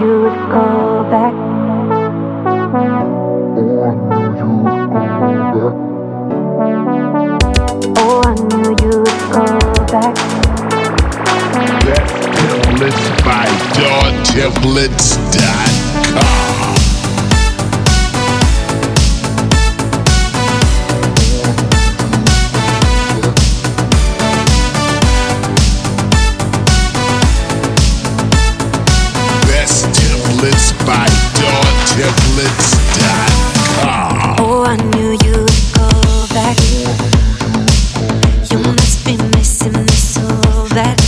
Oh, you would go back. Oh, I knew you would go back. Templates by DAWTemplates.com. Oh, I knew you would go back. You must be missing me so bad.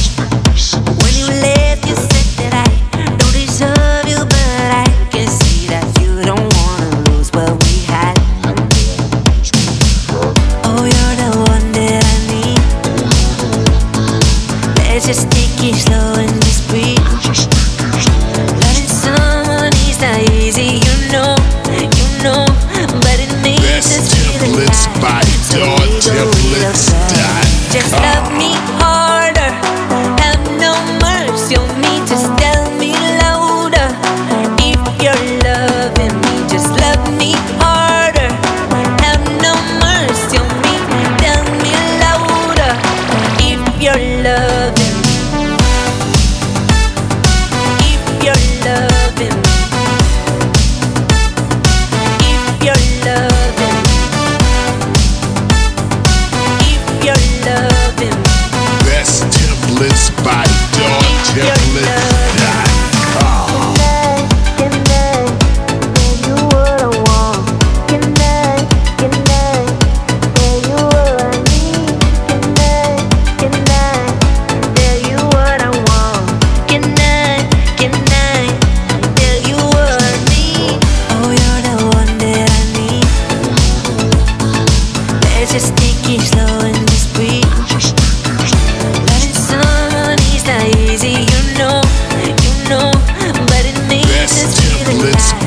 When you left, you said that I don't deserve you, but I can see that you don't wanna lose what we had. Oh, you're the one that I need. Let's just take it slow and just breathe. It's by your templates.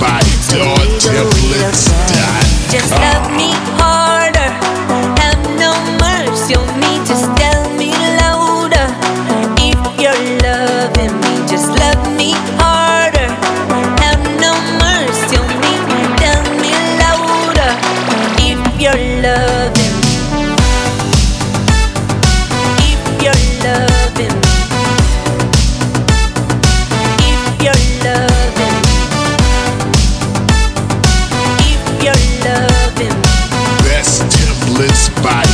by your lips. influenced by